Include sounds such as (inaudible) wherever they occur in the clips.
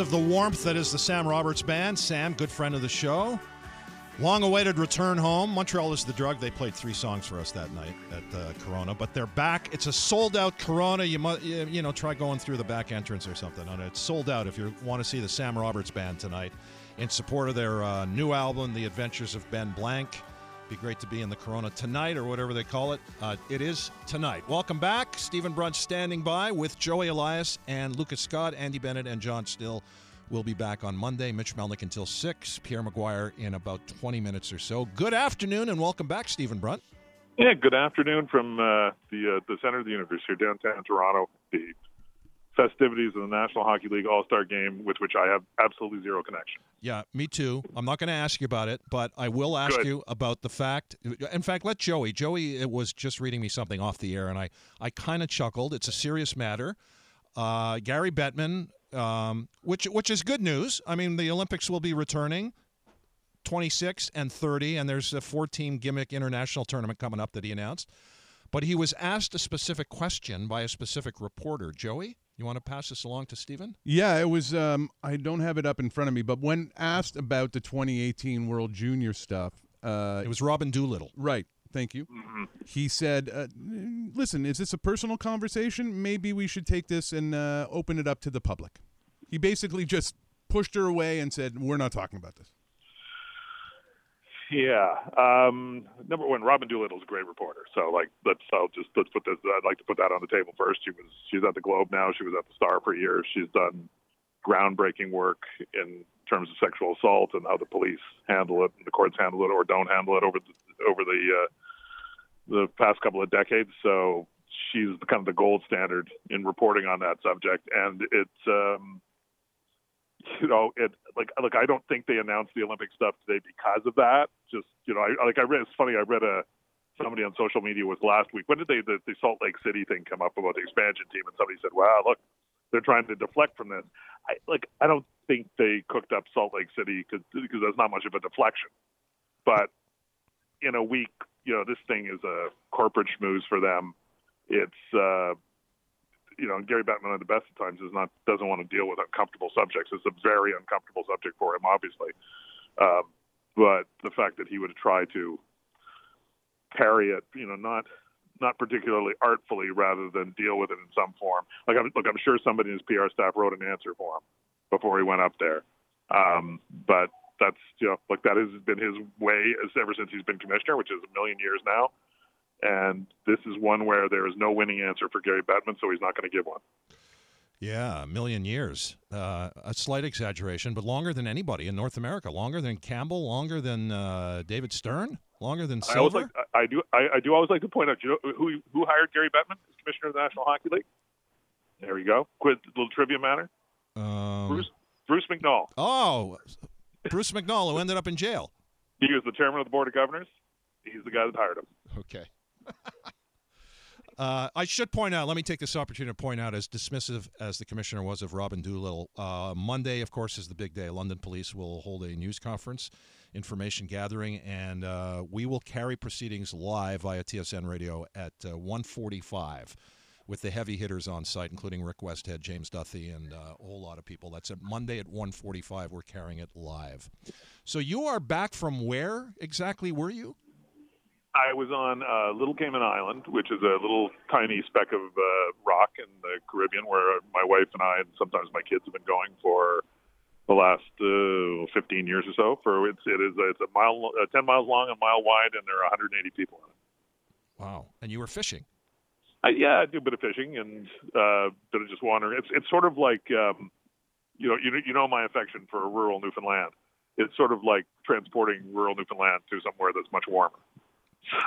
of the warmth that is the Sam Roberts Band. Sam, good friend of the show. Long awaited return home. Montreal is the drug. They played three songs for us that night at uh, Corona, but they're back. It's a sold out Corona. You must, you know, try going through the back entrance or something. And it's sold out if you want to see the Sam Roberts Band tonight in support of their uh, new album, The Adventures of Ben Blank. Be great to be in the Corona tonight or whatever they call it. Uh, it is tonight. Welcome back. Stephen Brunt standing by with Joey Elias and Luca Scott, Andy Bennett, and John Still. will be back on Monday. Mitch Melnick until 6. Pierre McGuire in about 20 minutes or so. Good afternoon and welcome back, Stephen Brunt. Yeah, good afternoon from uh, the uh, the center of the universe here, downtown Toronto. Festivities of the National Hockey League All Star Game, with which I have absolutely zero connection. Yeah, me too. I'm not going to ask you about it, but I will ask Good. you about the fact. In fact, let Joey. Joey it was just reading me something off the air, and I, I kind of chuckled. It's a serious matter. Uh, Gary Bettman, um, which which is good news. I mean, the Olympics will be returning. 26 and 30, and there's a four team gimmick international tournament coming up that he announced. But he was asked a specific question by a specific reporter. Joey, you want to pass this along to Stephen? Yeah, it was. Um, I don't have it up in front of me, but when asked about the 2018 World Junior stuff, uh, It was Robin Doolittle. right. Thank you. He said, uh, "Listen, is this a personal conversation? Maybe we should take this and uh, open it up to the public." He basically just pushed her away and said, "We're not talking about this." Yeah. Um, number one, Robin Doolittle's a great reporter. So like, let's I'll just let's put this. I'd like to put that on the table first. She was she's at the Globe now. She was at the Star for years. She's done groundbreaking work in terms of sexual assault and how the police handle it, and the courts handle it or don't handle it over the over the uh, the past couple of decades. So she's kind of the gold standard in reporting on that subject, and it's. Um, (laughs) you know, it like look, I don't think they announced the Olympic stuff today because of that. Just you know, I like I read. It's funny. I read a somebody on social media was last week. When did they the, the Salt Lake City thing come up about the expansion team? And somebody said, "Wow, look, they're trying to deflect from this." I like I don't think they cooked up Salt Lake City because that's not much of a deflection. But in a week, you know, this thing is a corporate schmooze for them. It's uh, you know, Gary Bettman at the best of times is not doesn't want to deal with uncomfortable subjects. It's a very uncomfortable subject for him, obviously. Um, but the fact that he would try to parry it, you know, not not particularly artfully, rather than deal with it in some form. Like, I'm, look, I'm sure somebody in his PR staff wrote an answer for him before he went up there. Um, but that's you know, like that has been his way as, ever since he's been commissioner, which is a million years now. And this is one where there is no winning answer for Gary Bettman, so he's not going to give one. Yeah, a million years. Uh, a slight exaggeration, but longer than anybody in North America. Longer than Campbell. Longer than uh, David Stern. Longer than I always Silver. like, I I do I, I do always like to point out you know, who who hired Gary Bettman as commissioner of the National Hockey League. There we go. Quick little trivia matter. um, Bruce Bruce McNall. Oh, Bruce McNall, who ended up in jail. He was the chairman of the board of governors. He's the guy that hired him. Okay. (laughs) Uh, I should point out, let me take this opportunity to point out, as dismissive as the commissioner was of Robin Doolittle, uh, Monday, of course, is the big day. London Police will hold a news conference, information gathering, and uh, we will carry proceedings live via TSN Radio at uh, 145 with the heavy hitters on site, including Rick Westhead, James Duthie, and uh, a whole lot of people. That's at Monday at 145. We're carrying it live. So you are back from where exactly were you? I was on uh, Little Cayman Island, which is a little tiny speck of uh, rock in the Caribbean, where my wife and I, and sometimes my kids, have been going for the last uh, 15 years or so. For it's it is it's a mile, uh, 10 miles long, a mile wide, and there are 180 people on it. Wow. And you were fishing. I, yeah, I do a bit of fishing and uh, bit of just wandering. It's it's sort of like um, you know you know- you know my affection for rural Newfoundland. It's sort of like transporting rural Newfoundland to somewhere that's much warmer.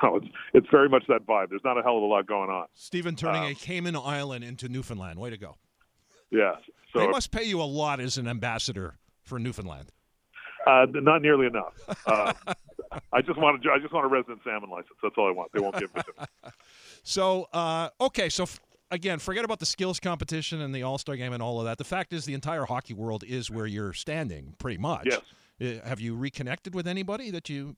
So it's it's very much that vibe. There's not a hell of a lot going on. Stephen turning Um, a Cayman Island into Newfoundland. Way to go. Yeah. So they must pay you a lot as an ambassador for Newfoundland. uh, not nearly enough. Um, I just want to I just want a resident salmon license. That's all I want. They won't give it to me. (laughs) So, uh, okay, so f- again, forget about the skills competition and the All Star game and all of that. The fact is, the entire hockey world is where you're standing, pretty much. Yes. Uh, have you reconnected with anybody that you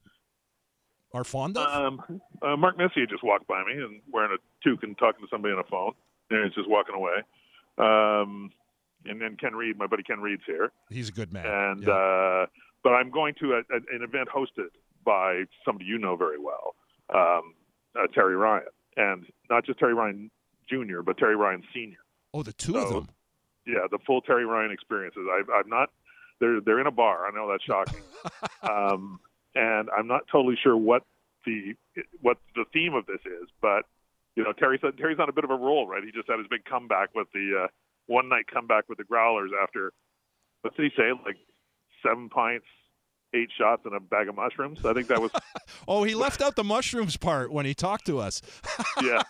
are fond of? Um, uh, Mark Messier just walked by me and wearing a toque and talking to somebody on a phone, and he's just walking away. Um, and then Ken Reid, my buddy Ken Reid's here. He's a good man. And yeah. uh, but I'm going to a, a, an event hosted by somebody you know very well, um, uh, Terry Ryan, and not just Terry Ryan Jr., but Terry Ryan Sr. Oh, the two so, of them. Yeah, the full Terry Ryan experiences. I've, I've not. They're they're in a bar. I know that's shocking, (laughs) um, and I'm not totally sure what the what the theme of this is, but you know, Terry said Terry's on a bit of a roll, right? He just had his big comeback with the uh, one night comeback with the Growlers after what did he say? Like seven pints, eight shots, and a bag of mushrooms. I think that was. (laughs) oh, he left out the mushrooms part when he talked to us. (laughs) yeah,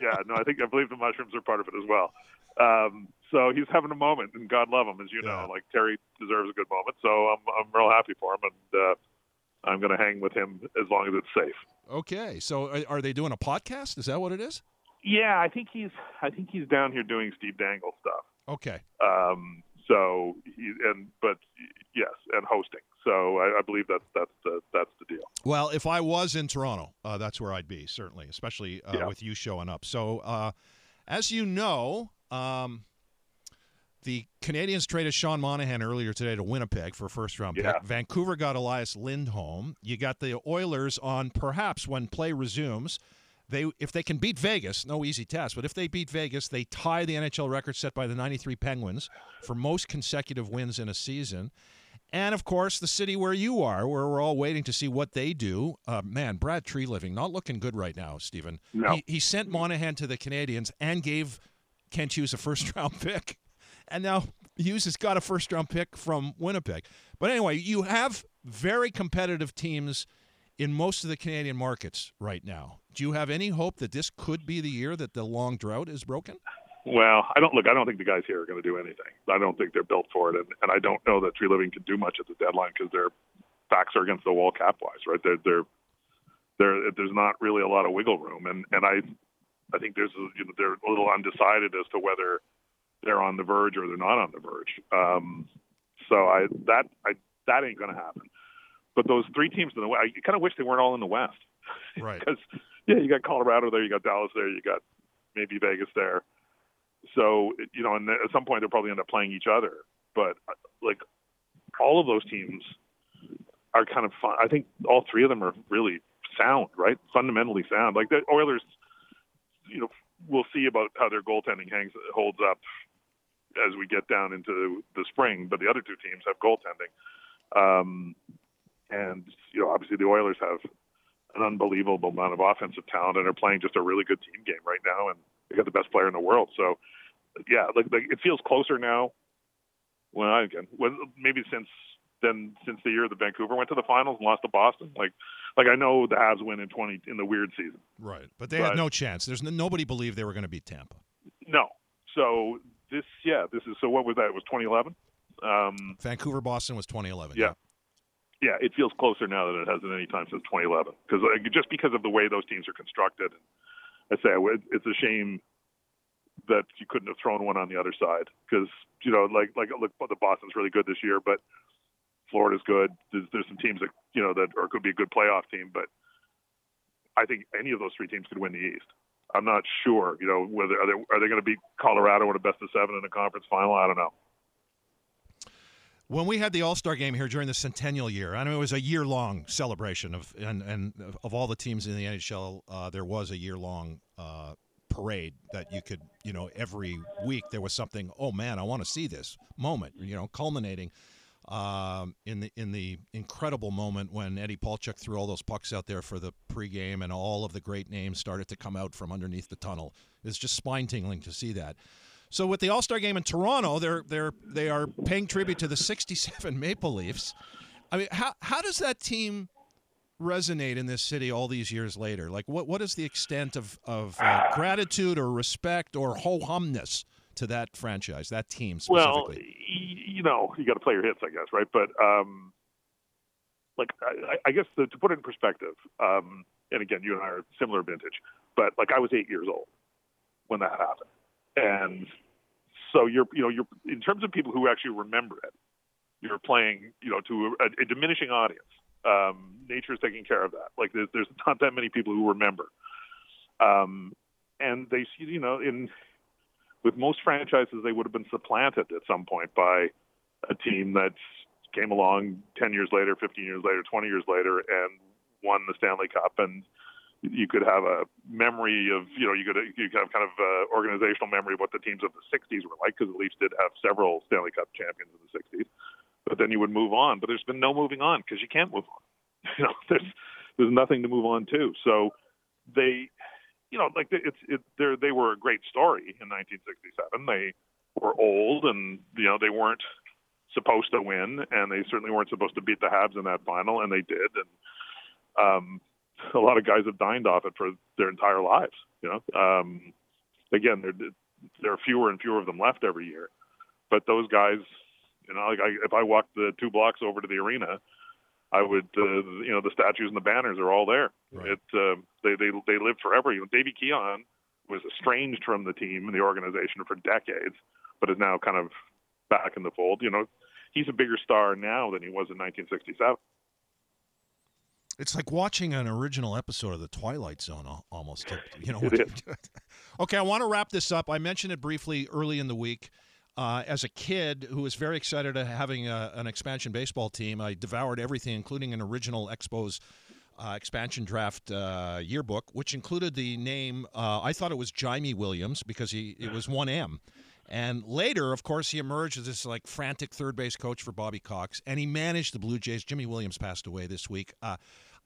yeah. No, I think I believe the mushrooms are part of it as well. Um, so he's having a moment, and God love him, as you yeah. know. Like Terry deserves a good moment, so I'm I'm real happy for him, and uh, I'm going to hang with him as long as it's safe. Okay, so are they doing a podcast? Is that what it is? Yeah, I think he's I think he's down here doing Steve Dangle stuff. Okay. Um, so he and but yes, and hosting. So I, I, believe that's that's the that's the deal. Well, if I was in Toronto, uh, that's where I'd be certainly, especially uh, yeah. with you showing up. So, uh, as you know, um, the Canadiens traded Sean Monahan earlier today to Winnipeg for a first round yeah. pick. Vancouver got Elias Lindholm. You got the Oilers on perhaps when play resumes. They if they can beat Vegas, no easy task, but if they beat Vegas, they tie the NHL record set by the 93 Penguins for most consecutive wins in a season. And of course, the city where you are, where we're all waiting to see what they do. Uh, man, Brad Treliving, not looking good right now, Stephen. No. He, he sent Monahan to the Canadiens and gave Kent Hughes a first (laughs) round pick and now Hughes has got a first round pick from Winnipeg. But anyway, you have very competitive teams in most of the Canadian markets right now. Do you have any hope that this could be the year that the long drought is broken? Well, I don't look. I don't think the guys here are going to do anything. I don't think they're built for it, and, and I don't know that Treliving can do much at the deadline because their backs are against the wall cap wise. Right? They're, they're, they're, there's not really a lot of wiggle room, and and I, I think there's you know, they're a little undecided as to whether they're on the verge or they're not on the verge. Um, so I that I that ain't going to happen. But those three teams in the West, I kind of wish they weren't all in the West. Right. (laughs) Because yeah, you got Colorado there, you got Dallas there, you got maybe Vegas there. So you know, and at some point they'll probably end up playing each other. But like all of those teams are kind of fun. I think all three of them are really sound, right? Fundamentally sound. Like the Oilers, you know, we'll see about how their goaltending hangs holds up as we get down into the spring. But the other two teams have goaltending, um, and you know obviously the Oilers have an unbelievable amount of offensive talent and are playing just a really good team game right now, and they got the best player in the world. So yeah, like, like it feels closer now. Well, again, well, maybe since then, since the year that Vancouver went to the finals and lost to Boston, like like I know the Habs win in twenty in the weird season, right? But they but, had no chance. There's no, nobody believed they were going to beat Tampa. No, so this, yeah, this is so. What was that? It was 2011. Um, Vancouver Boston was 2011. Yeah. yeah, it feels closer now than it has at any time since 2011. Because like, just because of the way those teams are constructed, I say it's a shame that you couldn't have thrown one on the other side. Because you know, like like look, the Boston's really good this year, but Florida's good. There's, there's some teams that you know that are could be a good playoff team, but I think any of those three teams could win the East. I'm not sure. You know, whether are they, are they going to beat Colorado in a best of seven in a conference final? I don't know. When we had the All Star game here during the centennial year, I know it was a year long celebration of and and of all the teams in the NHL. Uh, there was a year long uh, parade that you could, you know, every week there was something. Oh man, I want to see this moment. You know, culminating um, in the in the incredible moment when Eddie Polchuk threw all those pucks out there for the pregame, and all of the great names started to come out from underneath the tunnel. It's just spine tingling to see that. So with the All Star game in Toronto, they're they're they are paying tribute to the '67 (laughs) Maple Leafs. I mean, how how does that team resonate in this city all these years later? Like, what what is the extent of of uh, gratitude or respect or ho humness to that franchise, that team specifically? Well, you know, you got to play your hits, I guess, right? But um, like, I, I guess the, to put it in perspective, um, and again, you and I are similar vintage, but like I was eight years old when that happened, and so you're, you know, you're in terms of people who actually remember it, you're playing, you know, to a, a diminishing audience. Um, nature is taking care of that. Like, there's, there's not that many people who remember. Um, and they, see you know, in with most franchises, they would have been supplanted at some point by a team that came along 10 years later, 15 years later, 20 years later, and won the Stanley Cup. And you could have a memory of, you know, you could you could have kind of uh, organizational memory of what the teams of the 60s were like, because the Leafs did have several Stanley Cup champions in the 60s. But then you would move on. But there's been no moving on because you can't move on. (laughs) You know, there's there's nothing to move on to. So they, you know, like it's it, they they were a great story in 1967. They were old and you know they weren't supposed to win, and they certainly weren't supposed to beat the Habs in that final, and they did. And um, a lot of guys have dined off it for their entire lives. You know, um, again, there there are fewer and fewer of them left every year, but those guys, you know, like I, if I walked the two blocks over to the arena, I would, uh, you know, the statues and the banners are all there. Right. It uh, they they they live forever. You know, Davy Keon was estranged from the team and the organization for decades, but is now kind of back in the fold. You know, he's a bigger star now than he was in 1967. It's like watching an original episode of The Twilight Zone, almost. You know. (laughs) okay, I want to wrap this up. I mentioned it briefly early in the week. Uh, as a kid who was very excited at having a, an expansion baseball team, I devoured everything, including an original Expos uh, expansion draft uh, yearbook, which included the name. Uh, I thought it was Jaime Williams because he it was one M. And later, of course, he emerged as this like frantic third base coach for Bobby Cox, and he managed the Blue Jays. Jimy Williams passed away this week. Uh,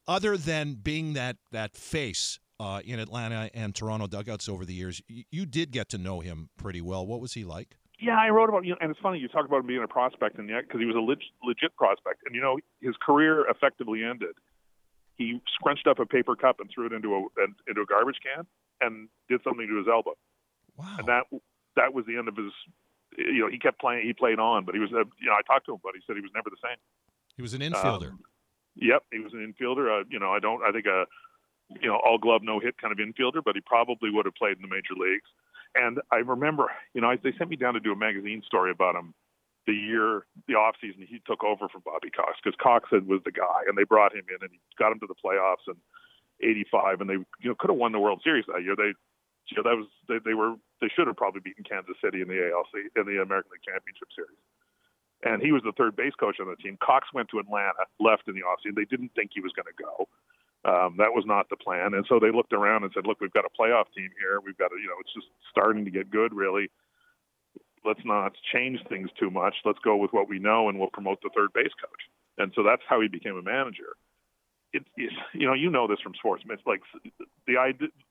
other than being that that face uh, in Atlanta and Toronto dugouts over the years, you, you did get to know him pretty well. What was he like? Yeah, I wrote about you know, and it's funny you talk about him being a prospect, and yet because he was a leg, legit prospect, and you know his career effectively ended. He scrunched up a paper cup and threw it into a into a garbage can and did something to his elbow. Wow. And that that was the end of his. You know, he kept playing. He played on, but he was. Uh, you know, I talked to him, but he said he was never the same. He was an infielder. Um, yep, he was an infielder. Uh, you know, I don't. I think a, you know, all glove no hit kind of infielder, but he probably would have played in the major leagues. And I remember, you know, they sent me down to do a magazine story about him the year, the off season he took over from Bobby Cox because Cox had, was the guy, and they brought him in and he got him to the playoffs in '85, and they you know could have won the World Series that year. They you know, that was they, they were they should have probably beaten Kansas City in the ALC in the American League Championship Series. And he was the third base coach on the team. Cox went to Atlanta, left in the offseason. They didn't think he was going to go. Um, that was not the plan. And so they looked around and said, "Look, we've got a playoff team here. We've got to, you know, it's just starting to get good. Really, let's not change things too much. Let's go with what we know, and we'll promote the third base coach." And so that's how he became a manager it, it, you know, you know this from sports. It's like the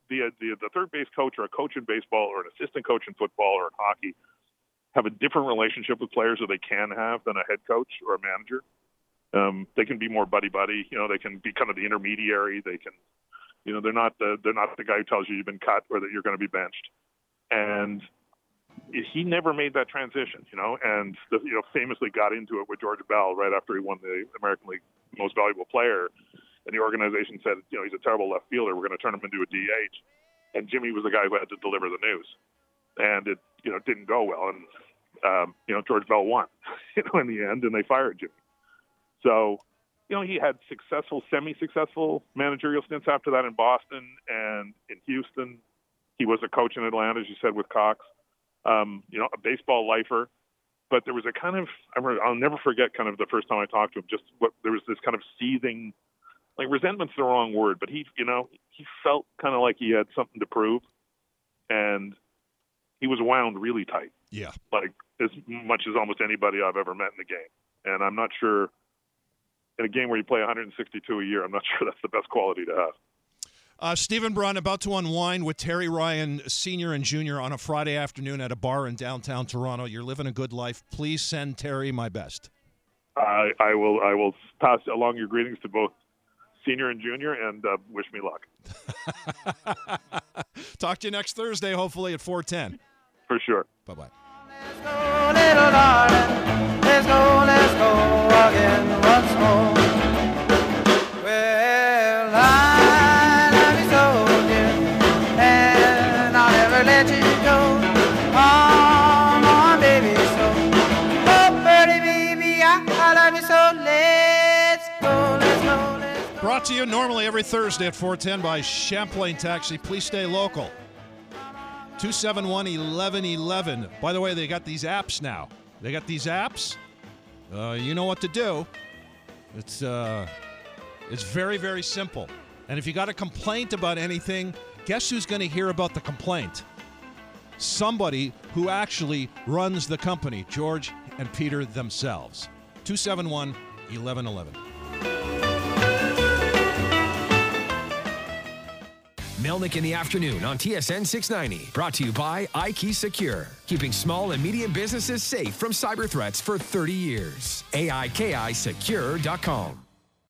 the, the the third base coach or a coach in baseball or an assistant coach in football or in hockey have a different relationship with players that they can have than a head coach or a manager. Um, they can be more buddy buddy. You know, they can be kind of the intermediary. They can, you know, they're not the they're not the guy who tells you you've been cut or that you're going to be benched. And he never made that transition, you know, and the, you know famously got into it with George Bell right after he won the American League Most Valuable Player and the organization said, you know, he's a terrible left fielder. We're going to turn him into a DH. And Jimy was the guy who had to deliver the news, and it, you know, didn't go well. And um, you know, George Bell won, (laughs) you know, in the end, and they fired Jimy. So, you know, he had successful, semi-successful managerial stints after that in Boston and in Houston. He was a coach in Atlanta, as you said, with Cox. Um, you know, a baseball lifer. But there was a kind of, I remember, I'll never forget kind of the first time I talked to him, just what, there was this kind of seething like resentment's the wrong word, but he, you know, he felt kind of like he had something to prove, and he was wound really tight. Yeah, like as much as almost anybody I've ever met in the game. And I'm not sure in a game where you play 162 a year, I'm not (laughs) sure that's the best quality to have. Uh, Stephen Brunt about to unwind with Terry Ryan, senior and junior, on a Friday afternoon at a bar in downtown Toronto. You're living a good life. Please send Terry my best. I, I will. I will pass along your greetings to both senior and junior, and uh, wish me luck. (laughs) Talk to you next Thursday, hopefully at 410. For sure. Bye bye. Brought to normally every Thursday at 410 by Champlain Taxi. Please stay local. 271 1111. By the way, they got these apps now. They got these apps. Uh, you know what to do. It's uh, it's very very simple. And if you got a complaint about anything, guess who's going to hear about the complaint? Somebody who actually runs the company, George and Peter themselves. 271 1111. Melnick in the afternoon on TSN 690. Brought to you by iKey Secure. Keeping small and medium businesses safe from cyber threats for 30 years. AIKI Secure.com.